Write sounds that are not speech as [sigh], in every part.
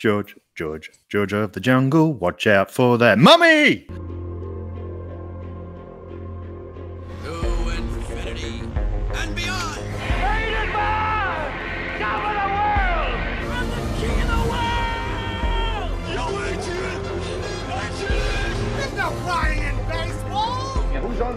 George, George, George of the jungle, watch out for that mummy!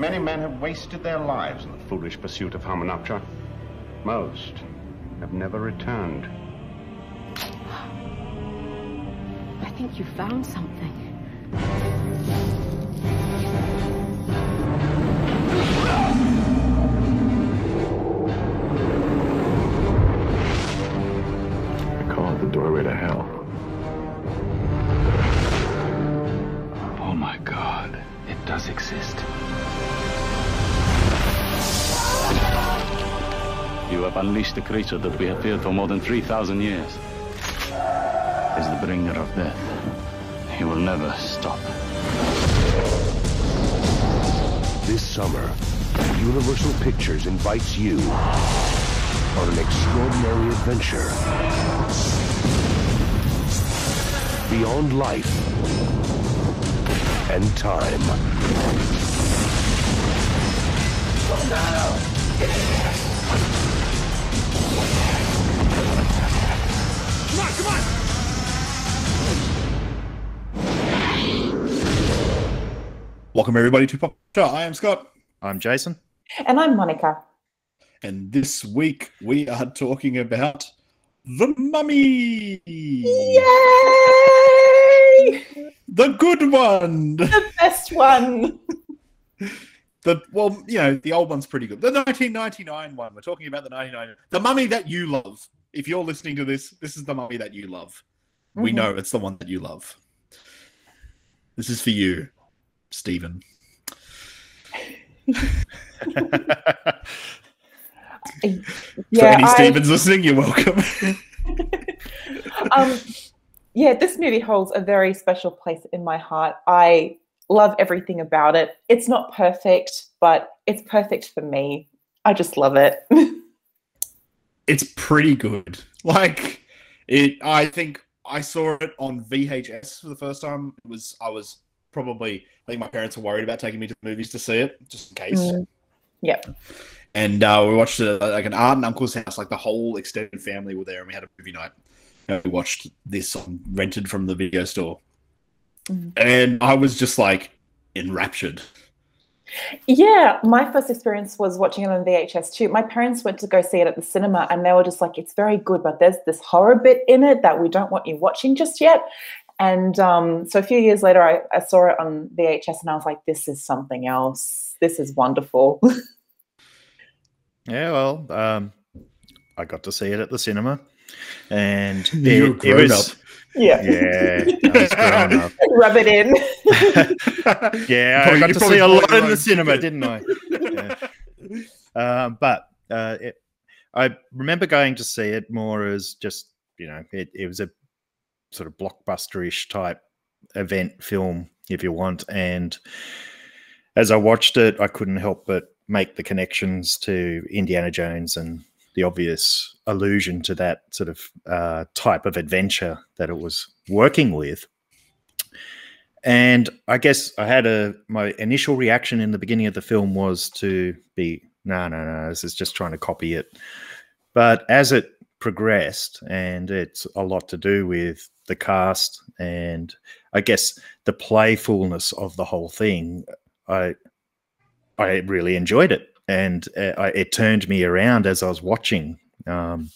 Many men have wasted their lives in the foolish pursuit of Hamunaptra. Most have never returned. I think you found something. The creature that we have feared for more than 3,000 years. Is the bringer of death. He will never stop. This summer, Universal Pictures invites you on an extraordinary adventure beyond life and time. Come on, come on! Welcome everybody to Pop Culture. I am Scott, I'm Jason. And I'm Monica. and this week we are talking about the Mummy, Yay! the good one. The best one. [laughs] The well, you know, the old one's pretty good. The 1999 one. We're talking about the 99. The Mummy that you love. If you're listening to this, this is the Mummy that you love. We Mhm. know it's the one that you love. This is for you, Stephen. [laughs] for Yeah, any I- Stevens listening, you're welcome. [laughs] um, yeah, this movie holds a very special place in my heart. I love everything about it. It's not perfect, but it's perfect for me. I just love it. [laughs] it's pretty good. [laughs] Like it, I think I saw it on VHS for the first time. It was I was probably I think my parents were worried about taking me to the movies to see it just in case. Mm. Yep. And uh, we watched it like an aunt and uncle's house. Like the whole extended family were there, and we had a movie night. And we watched this on, rented from the video store, Mhm. and I was just like enraptured. Yeah, my first experience was watching it on VHS too. My parents went to go see it at the cinema and they were just like, it's very good, but there's this horror bit in it that we don't want you watching just yet. And um, so a few years later, I, I saw it on VHS and I was like, this is something else. This is wonderful. [laughs] Yeah, well, um, I got to see it at the cinema, and it, it was up. Yeah. yeah, [laughs] I was grown up. Rub it in. [laughs] yeah, Probably- I got you to see a lot in the cinema, didn't I? [laughs] Yeah. Um, but uh, it, I remember going to see it more as just you know, it, it was a sort of blockbuster-ish type event film, if you want. And as I watched it, I couldn't help but make the connections to Indiana Jones and the obvious allusion to that sort of uh, type of adventure that it was working with. And I guess I had a my initial reaction in the beginning of the film was to be no, no, no, this is just trying to copy it. But as it progressed, and it's a lot to do with the cast and I guess the playfulness of the whole thing, I I really enjoyed it, and uh, I, it turned me around as I was watching. Um,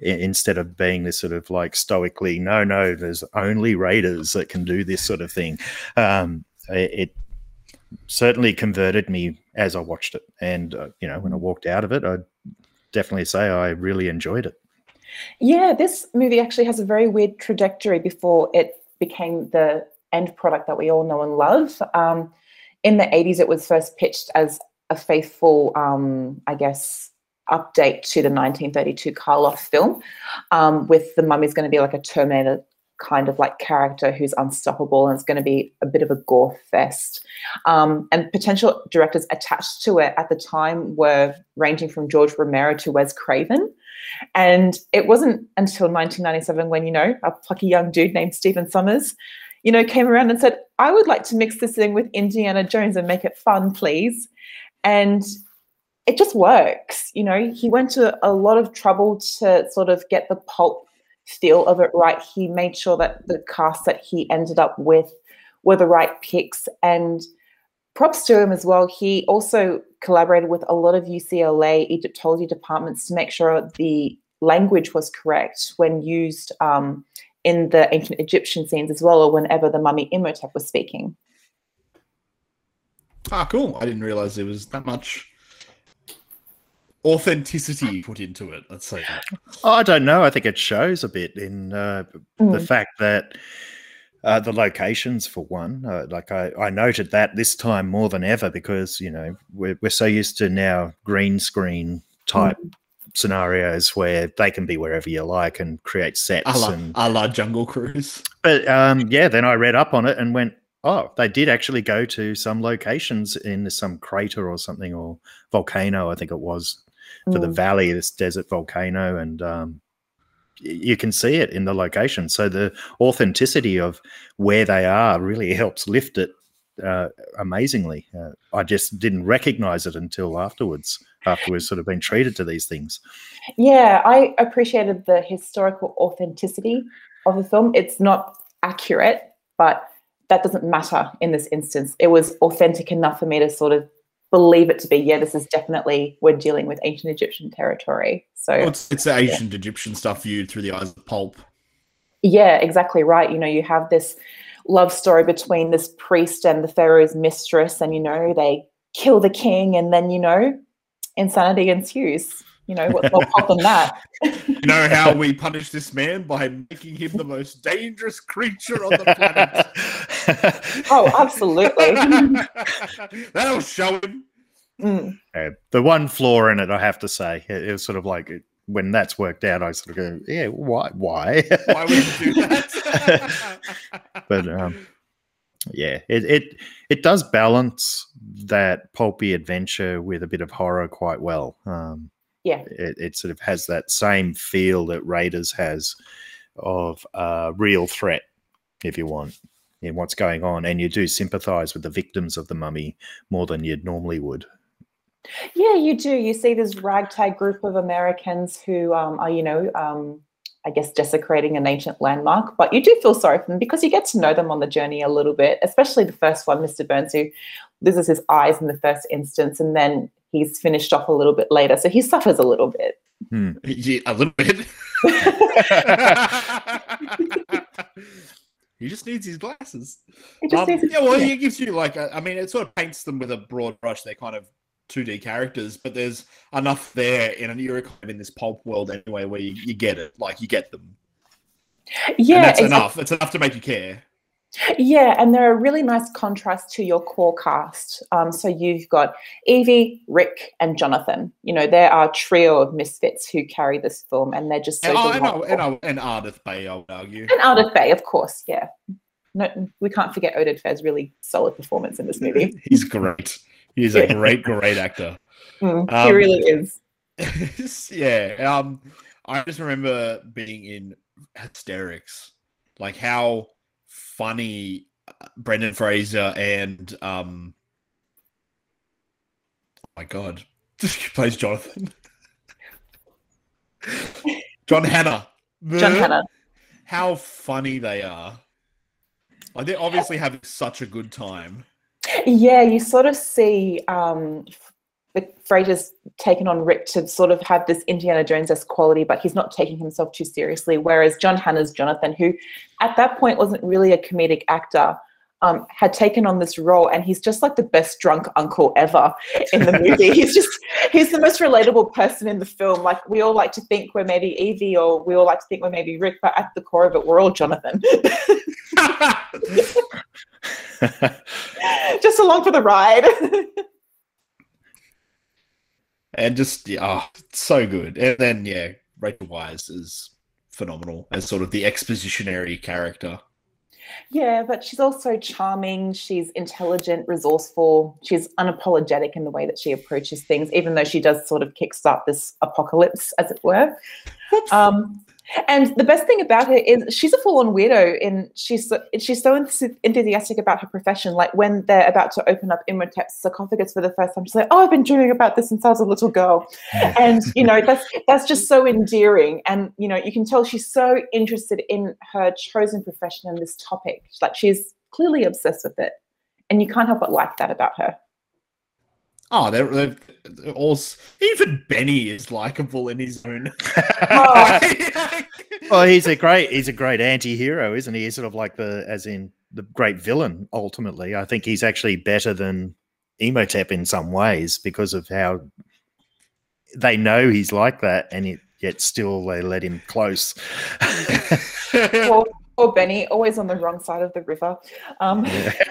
instead of being this sort of like stoically, no, no, there's only raiders that can do this sort of thing. Um, it, it certainly converted me as I watched it, and uh, you know, when I walked out of it, I definitely say I really enjoyed it. Yeah, this movie actually has a very weird trajectory before it became the end product that we all know and love. Um, in the 80s, it was first pitched as a faithful, um, I guess, update to the 1932 Karloff film, um, with the mummy's going to be like a Terminator kind of like character who's unstoppable and it's going to be a bit of a gore fest. Um, and potential directors attached to it at the time were ranging from George Romero to Wes Craven. And it wasn't until 1997 when, you know, a plucky young dude named Stephen Sommers, you know, came around and said, I would like to mix this thing with Indiana Jones and make it fun, please. And it just works. You know, he went to a lot of trouble to sort of get the pulp feel of it right. He made sure that the cast that he ended up with were the right picks. And props to him as well. He also collaborated with a lot of UCLA Egyptology departments to make sure the language was correct when used um, in the ancient Egyptian scenes as well, or whenever the mummy Imhotep was speaking. Ah, cool. I didn't realize there was that much authenticity [laughs] put into it. Let's say. Oh, I don't know. I think it shows a bit in uh, mm. the fact that uh, the locations, for one, uh, like I, I noted that this time more than ever because you know we're we're so used to now green screen type mm. scenarios where they can be wherever you like and create sets a la, and a la Jungle Cruise. But um, yeah, then I read up on it and went, oh, they did actually go to some locations in some crater or something or volcano, I think it was for mm. the valley, this desert volcano, and um, you can see it in the location. So the authenticity of where they are really [laughs] helps lift it uh, amazingly. Uh, I just didn't recognize it until afterwards, after we've sort of been treated to these things. Yeah, I appreciated the historical authenticity of the film. It's not accurate, but that doesn't matter in this instance. It was authentic enough for me to sort of believe it to be, yeah, this is definitely we're dealing with ancient Egyptian territory. So well, it's, it's the ancient yeah. Egyptian stuff viewed through the eyes of pulp. Yeah, exactly right. You know, you have this love story between this priest and the pharaoh's mistress, and you know they kill the king, and then you know insanity ensues. You know what's more pulp than that? [laughs] you know how [laughs] we punish this man by making him the most dangerous creature on the planet. [laughs] [laughs] oh, absolutely. [laughs] That'll show him. Mm. Uh, the one flaw in it, I have to say, it, it was sort of like when that's worked out, I sort of go, yeah, why? Why? why would you do that? [laughs] but um, yeah, it, it it does balance that pulpy adventure with a bit of horror quite well. Um, yeah, it, it sort of has that same feel that Raiders has of a real threat, if you want, in what's going on, and you do sympathise with the victims of the mummy more than you'd normally would. Yeah, you do. You see this ragtag group of Americans who um, are, you know, um, I guess desecrating an ancient landmark, but you do feel sorry for them because you get to know them on the journey a little bit, especially the first one, Mr. Burns, who loses his eyes in the first instance and then he's finished off a little bit later. So he suffers a little bit. Hmm. Yeah, a little bit. [laughs] [laughs] [laughs] he just needs his glasses. Um, yeah, well, he gives you like, a, I mean, it sort of paints them with a broad brush. They're kind of 2D characters, but there's enough there in an era kind of in this pulp world anyway where you, you get it, like you get them. Yeah, and that's exactly. enough. It's enough to make you care. Yeah, and they're a really nice contrast to your core cast. Um, so you've got Evie, Rick, and Jonathan. You know, there are a trio of misfits who carry this film, and they're just so and, oh, and, and, and Ardeth Bay, I would argue. And Ardeth Bay, of course, yeah. No, we can't forget Oded Fehr's really solid performance in this movie. [laughs] He's great. He's a great, great actor. [laughs] Mm, um, he really is. [laughs] yeah. Um, I just remember being in hysterics, like how funny uh, Brendan Fraser and um, oh my god, [laughs] plays Jonathan. [laughs] John Hannah. John Hannah. How funny they are. Like they're obviously having such a good time. Yeah, you sort of see um, Fraser's taken on Rick to sort of have this Indiana Jones esque quality, but he's not taking himself too seriously. Whereas John Hannah's Jonathan, who at that point wasn't really a comedic actor, um, had taken on this role, and he's just like the best drunk uncle ever in the movie. [laughs] he's just he's the most relatable person in the film. Like we all like to think we're maybe Evie, or we all like to think we're maybe Rick, but at the core of it, we're all Jonathan. [laughs] [laughs] just along for the ride. And just yeah, oh, so good. And then yeah, Rachel Weisz is phenomenal as sort of the expositionary character. Yeah, but she's also charming. She's intelligent, resourceful. She's unapologetic in the way that she approaches things, even though she does sort of kickstart this apocalypse, as it were. Um, and the best thing about her is she's a full-on weirdo, and she's so, she's so enthusiastic about her profession. Like when they're about to open up Imhotep's sarcophagus for the first time, she's like, "Oh, I've been dreaming about this since I was a little girl," [laughs] and you know that's that's just so endearing. And you know you can tell she's so interested in her chosen profession and this topic. Like she's clearly obsessed with it, and you can't help but like that about her. Oh, they're, they're, they're all. Even Benny is likable in his own. [laughs] oh. well, he's a great he's a great anti-hero, isn't he? He's sort of like the as in the great villain. Ultimately, I think he's actually better than Imhotep in some ways because of how they know he's like that, and it, yet still they let him close. [laughs] [laughs] poor, poor Benny, always on the wrong side of the river. Um, [laughs] [laughs]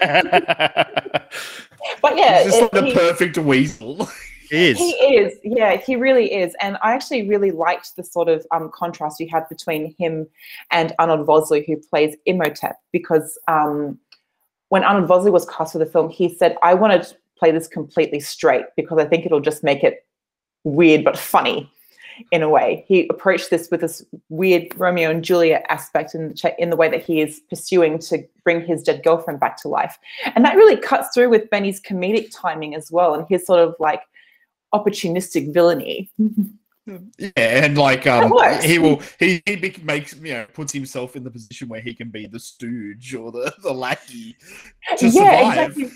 but yeah, He's just like it- the he- perfect weasel. [laughs] He is. He is, yeah, he really is. And I actually really liked the sort of um, contrast you had between him and Arnold Vosloo, who plays Imhotep, because um, when Arnold Vosloo was cast for the film, he said, I want to play this completely straight because I think it'll just make it weird but funny in a way. He approached this with this weird Romeo and Juliet aspect in the, in the way that he is pursuing to bring his dead girlfriend back to life. And that really cuts through with Benny's comedic timing as well and his sort of like opportunistic villainy. [laughs] Yeah, and like um, he will he he makes you know puts himself in the position where he can be the stooge or the the lackey to yeah, survive. exactly.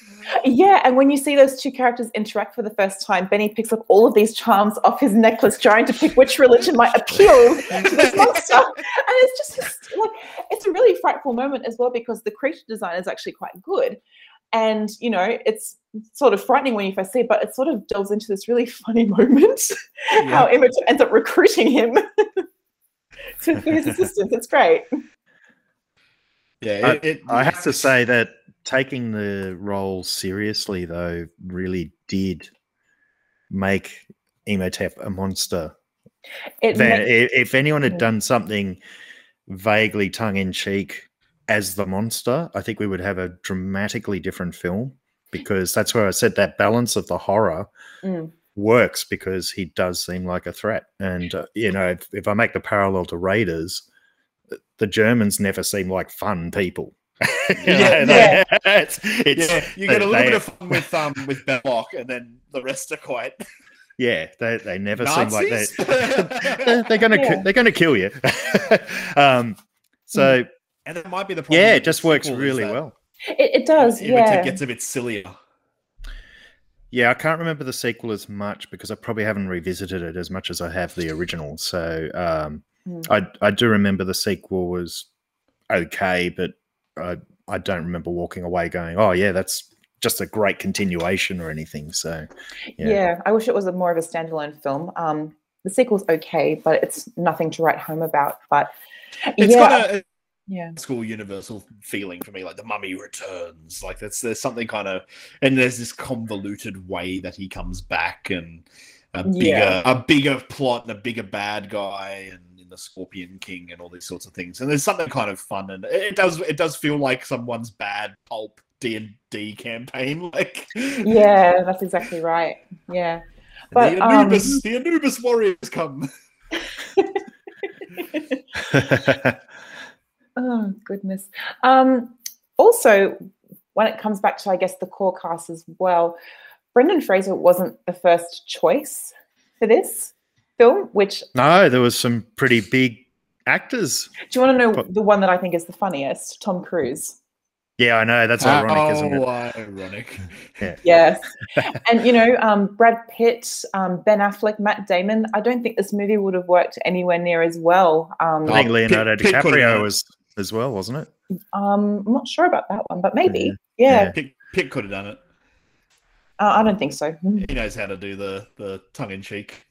Yeah, and when you see those two characters interact for the first time, Benny picks up all of these charms off his necklace, trying to pick which religion might appeal to [laughs] this monster. And it's just like it's a really frightful moment as well because the creature design is actually quite good. And you know, it's sort of frightening when you first see it, but it sort of delves into this really funny [laughs] moment how Emmett ends up recruiting him [laughs] to be his assistant. It's great. Yeah, I, it, it, I have to say that taking the role seriously, though, really did make Imhotep a monster. It That ma- i- if anyone had done something vaguely tongue in cheek as the monster, I think we would have a dramatically different film because that's where I said that balance of the horror Mm. works because he does seem like a threat. And, uh, you know, if, if I make the parallel to Raiders, the Germans never seem like fun people. [laughs] Yeah, They- yeah. it's, it's, yeah, you get a little they- bit of fun with um with Belloq, and then the rest are quite yeah, they, they never seem like they [laughs] they're, they're gonna [laughs] Yeah. they're gonna kill you. um, so and that might be the problem. yeah, it just works sequel, really well. It, it does, Imhotep yeah. gets a bit sillier. Yeah, I can't remember the sequel as much because I probably haven't revisited it as much as I have the original. So um, Mm. I I do remember the sequel was okay, but I I don't remember walking away going, oh yeah, that's just a great continuation or anything. So Yeah. yeah, I wish it was a more of a standalone film. Um, the sequel's okay, but it's nothing to write home about. But It's yeah, got a, yeah, school universal feeling for me like the mummy returns like that's there's something kind of and there's this convoluted way that he comes back and a bigger Yeah. a bigger plot and a bigger bad guy and in the scorpion king and all these sorts of things. And there's something kind of fun and it it does it does feel like someone's bad pulp d&d campaign [laughs] like. Yeah, that's exactly right. Yeah, but the um, the anubis warriors come [laughs] [laughs] oh goodness. Um, also, when it comes back to, I guess, the core cast as well, Brendan Fraser wasn't the first choice for this film. Which no, there was some pretty big actors. do you want to know But- the one that I think is the funniest? Tom Cruise. Yeah, I know that's ironic, isn't oh it? ironic [laughs] Yes. and you know, um, Brad Pitt, um, Ben Affleck, Matt Damon. I don't think this movie would have worked anywhere near as well. Um, I think Oh, Leonardo Pitt- Pitt could've done DiCaprio it. was as well, wasn't it? um, I'm not sure about that one, but maybe. Yeah, Pitt, Pitt could have done it. Uh, I don't think so. He knows how to do the the tongue in cheek.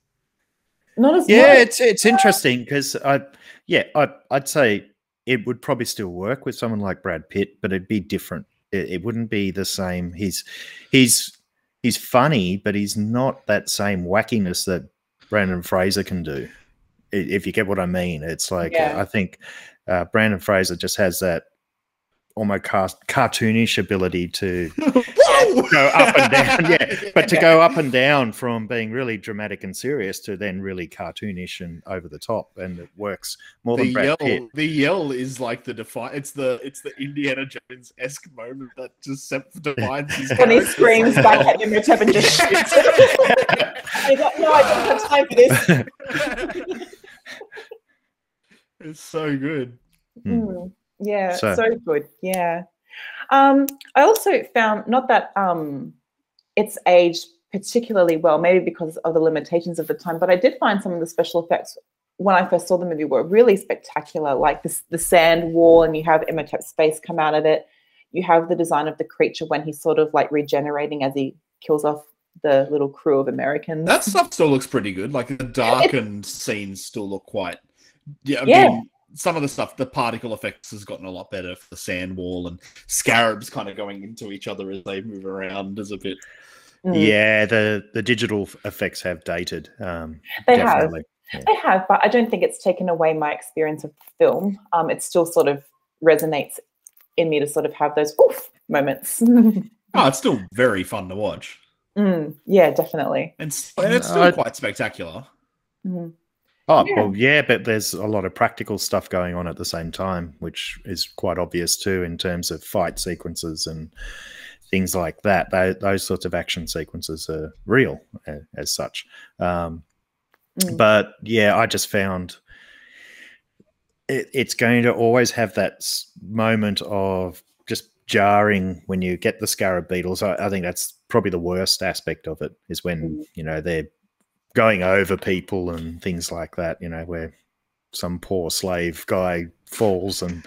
Not as Yeah, much. it's it's interesting because I, yeah, I I'd say it would probably still work with someone like Brad Pitt, but it'd be different. It, it wouldn't be the same. He's he's he's funny, but he's not that same wackiness that Brendan Fraser can do. If you get what I mean, it's like Yeah. I think uh, Brendan Fraser just has that almost car- cartoonish ability to go up and down. [laughs] Yeah, but to go up and down from being really dramatic and serious to then really cartoonish and over the top, and it works more The than Brad yell, Pitt. the yell is like the defi- It's the it's the Indiana Jones esque moment that just sep- defines his when he character screams back well. at Imhotep and just shoots. He's no, I don't have time for this. [laughs] It's so good. Mm, yeah, So- so. good. Yeah. Um, I also found not that um, it's aged particularly well, maybe because of the limitations of the time, but I did find some of the special effects when I first saw the movie were really spectacular. Like this, the sand wall, and you have Imhotep's face come out of it. You have the design of the creature when he's sort of like regenerating as he kills off the little crew of Americans. That stuff still looks pretty good. Like the darkened scenes still look quite. Yeah, I Yeah. mean, some of the stuff, the particle effects has gotten a lot better for the sand wall and scarabs kind of going into each other as they move around is a bit. Mm. Yeah, the the digital effects have dated. Um, They definitely. have. they have, but I don't think it's taken away my experience of film. Um, it still sort of resonates in me to sort of have those oof moments. [laughs] Oh, it's still very fun to watch, Mm, yeah, definitely. and, and it's still I- quite spectacular. Mm. Oh Yeah. well, yeah, but there's a lot of practical stuff going on at the same time, which is quite obvious too in terms of fight sequences and things like that. Tho- those sorts of action sequences are real uh, as such. Um, Mm. But yeah, I just found it, it's going to always have that moment of just jarring when you get the scarab beetles. I, I think that's probably the worst aspect of it is when you know they're going over people and things like that. You know where some poor slave guy falls and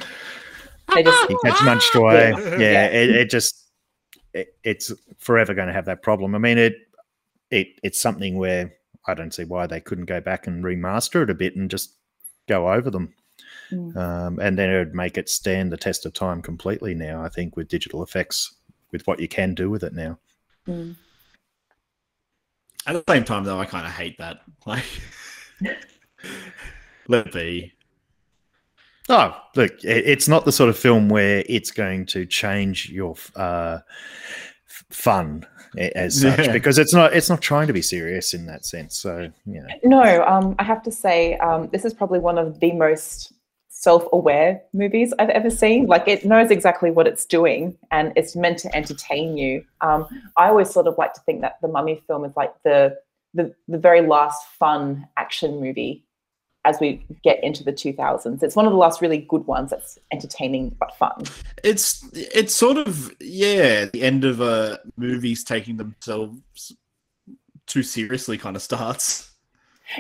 They just he gets munched [laughs] away. Yeah. Yeah, Yeah. It, it just it, it's forever going to have that problem. I mean, it it it's something where I don't see why they couldn't go back and remaster it a bit and just go over them. Mm. Um, and then it would make it stand the test of time completely now, I think, with digital effects, with what you can do with it now. Mm. At the same time, though, I kind of hate that. [laughs] Like, let it be. Oh, look, it's not the sort of film where it's going to change your uh, f- fun as [laughs] such Yeah. because it's not it's not trying to be serious in that sense. So, yeah. No, um, I have to say, um, this is probably one of the most self-aware movies I've ever seen. Like it knows exactly what it's doing, and it's meant to entertain you. Um, I always sort of like to think that the Mummy film is like the the, the very last fun action movie as we get into the 2000s. It's one of the last really good ones that's entertaining but fun. It's it's sort of yeah, the end of uh movies taking themselves too seriously kind of starts.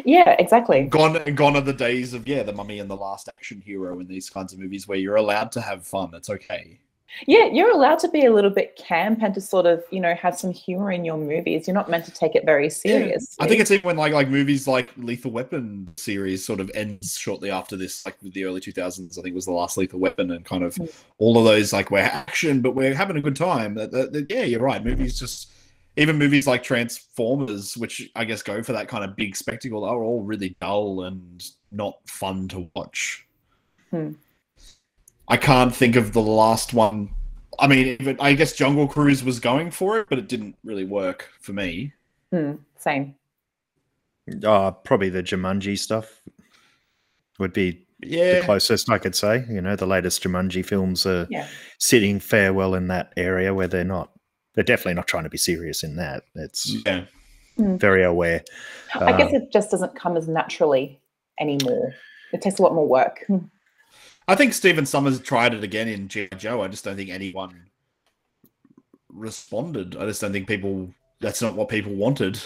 Yeah, exactly. Gone gone are the days of yeah, the mummy and the last action hero in these kinds of movies where you're allowed to have fun. It's okay. Yeah, you're allowed to be a little bit camp and to sort of, you know, have some humor in your movies. You're not meant to take it very seriously. I think it's even when like like movies like Lethal Weapon series sort of ends shortly after this, like the early two thousands. I think was the last Lethal Weapon, and kind of hmm. all of those like we're action, but we're having a good time. That, that- that- yeah, you're right. Movies just even movies like Transformers, which I guess go for that kind of big spectacle, are all really dull and not fun to watch. Hmm. I can't think of the last one. I mean, even, I guess Jungle Cruise was going for it, but it didn't really work for me. Hmm, same. Uh, probably the Jumanji stuff would be Yeah. the closest I could say. You know, the latest Jumanji films are Yeah. sitting fair well in that area where they're not. They're definitely not trying to be serious in that. It's Yeah. Mm. very aware. I guess Um, it just doesn't come as naturally anymore. It takes a lot more work. Hmm. I think Stephen Sommers tried it again in G.I. Joe. I just don't think anyone responded. I just don't think people. That's not what people wanted.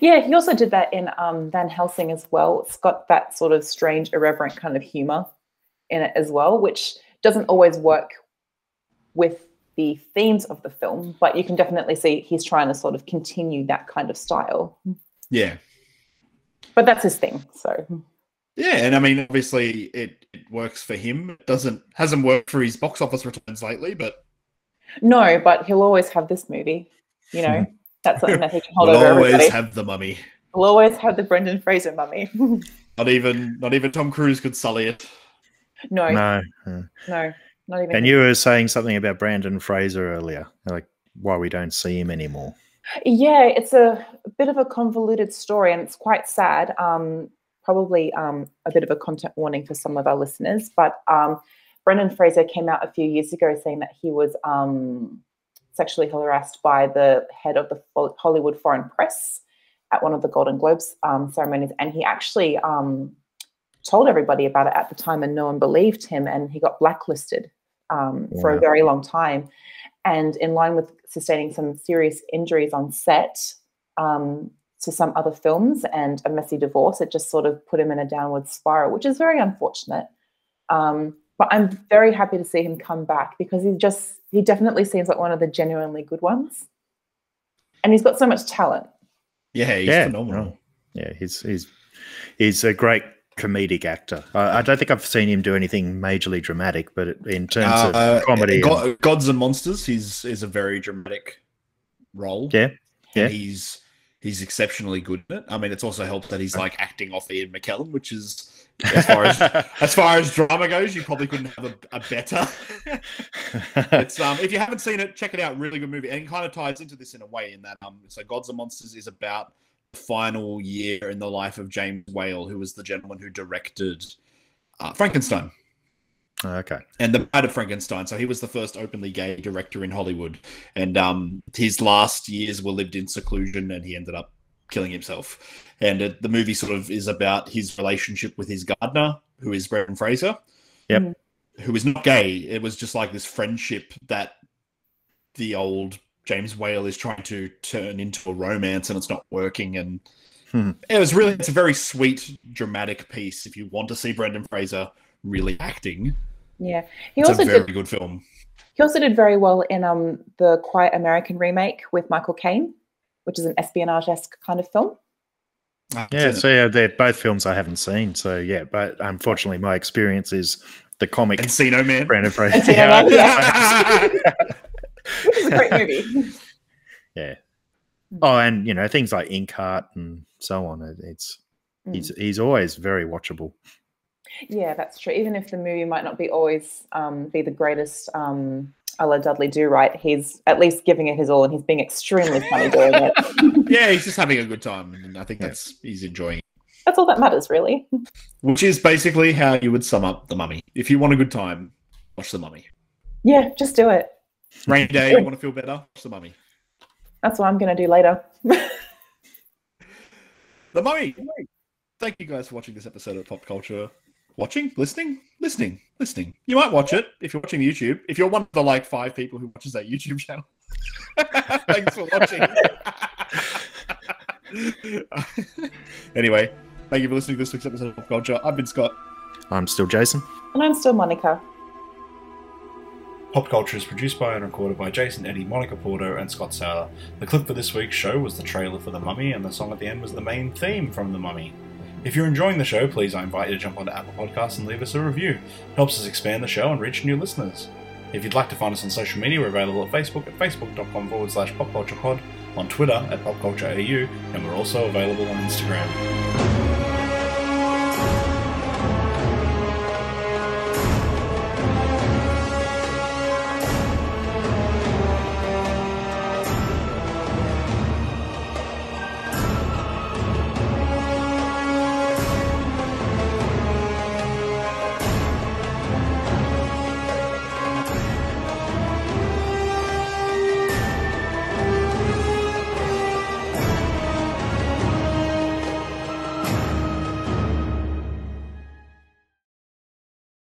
Yeah, he also did that in um, Van Helsing as well. It's got that sort of strange, irreverent kind of humor in it as well, which doesn't always work with the themes of the film, but you can definitely see he's trying to sort of continue that kind of style. Yeah. But that's his thing. So Yeah, and I mean, obviously, it, it works for him. It doesn't hasn't worked for his box office returns lately, but no, but he'll always have this movie. You know, [laughs] that's something that he can hold we'll over always everybody. have the mummy. He'll always have the Brendan Fraser mummy. [laughs] Not even not even Tom Cruise could sully it. no, No. no, not even. And you were saying something about Brendan Fraser earlier, like why we don't see him anymore. Yeah, it's a, a bit of a convoluted story and it's quite sad. Um, probably um, a bit of a content warning for some of our listeners, but um, Brendan Fraser came out a few years ago saying that he was um, sexually harassed by the head of the Hollywood Foreign Press at one of the Golden Globes um, ceremonies, and he actually um, told everybody about it at the time, and no one believed him, and he got blacklisted um, for a very long time. And in line with sustaining some serious injuries on set um, to some other films and a messy divorce, it just sort of put him in a downward spiral, which is very unfortunate. Um, but I'm very happy to see him come back because he just he definitely seems like one of the genuinely good ones, and he's got so much talent. Yeah, he's yeah, phenomenal. Yeah, he's he's he's a great comedic actor. I, I don't think I've seen him do anything majorly dramatic, but in terms Uh, of comedy, and- Gods and Monsters is is a very dramatic role. yeah, yeah, and he's he's exceptionally good at it. I mean, it's also helped that he's like acting off Ian McKellen, which is as far as [laughs] as far as drama goes, you probably couldn't have a, a better. [laughs] it's um if you haven't seen it, check it out. Really good movie, and it kind of ties into this in a way in that um so Gods and Monsters is about final year in the life of James Whale, who was the gentleman who directed uh, Frankenstein okay. and the Bride of Frankenstein. So he was the first openly gay director in Hollywood, and um, his last years were lived in seclusion, and he ended up killing himself. And it, the movie sort of is about his relationship with his gardener, who is Brendan Fraser, Yep. who is not gay. It was just like this friendship that the old James Whale is trying to turn into a romance, and it's not working. And Hmm. it was really it's a very sweet, dramatic piece. If you want to see Brendan Fraser really acting, Yeah, he it's also a very did. good film. He also did very well in um the Quiet American remake with Michael Caine, which is an espionage esque kind of film. Yeah, so yeah, they're both films I haven't seen. So yeah, but unfortunately, my experience is the comic Encino Man. Brendan Fraser. Encino Man, yeah. [laughs] [laughs] [laughs] Which a great movie. [laughs] yeah. Oh, and you know things like Inkheart and so on. it- It's he's he's always very watchable. Yeah, that's true. Even if the movie might not be always um, be the greatest um, a la Dudley Do Right, he's at least giving it his all, and he's being extremely funny doing it. [laughs] yeah, he's just having a good time, and I think that's he's enjoying it. That's all that matters, really. Which is basically how you would sum up the Mummy. If you want a good time, watch the Mummy. Yeah, just do it. Rainy day, you want to feel better, watch the Mummy. That's what I'm going to do later. [laughs] The Mummy. Thank you guys for watching this episode of Pop Culture. Watching, listening, listening, listening. You might watch it if you're watching YouTube. If you're one of the like five people who watches that YouTube channel. [laughs] Thanks for watching. [laughs] anyway, thank you for listening to this week's episode of Pop Culture. I've been Scott. I'm still Jason. And I'm still Monica. Pop Culture is produced by and recorded by Jason Eddie, Monica Porto, and Scott Sauer. The clip for this week's show was the trailer for The Mummy, and the song at the end was the main theme from The Mummy. If you're enjoying the show, please I invite you to jump onto Apple Podcasts and leave us a review. It helps us expand the show and reach new listeners. If you'd like to find us on social media, we're available at Facebook at facebook.com forward slash popculturepod, on Twitter at popcultureau, and we're also available on Instagram.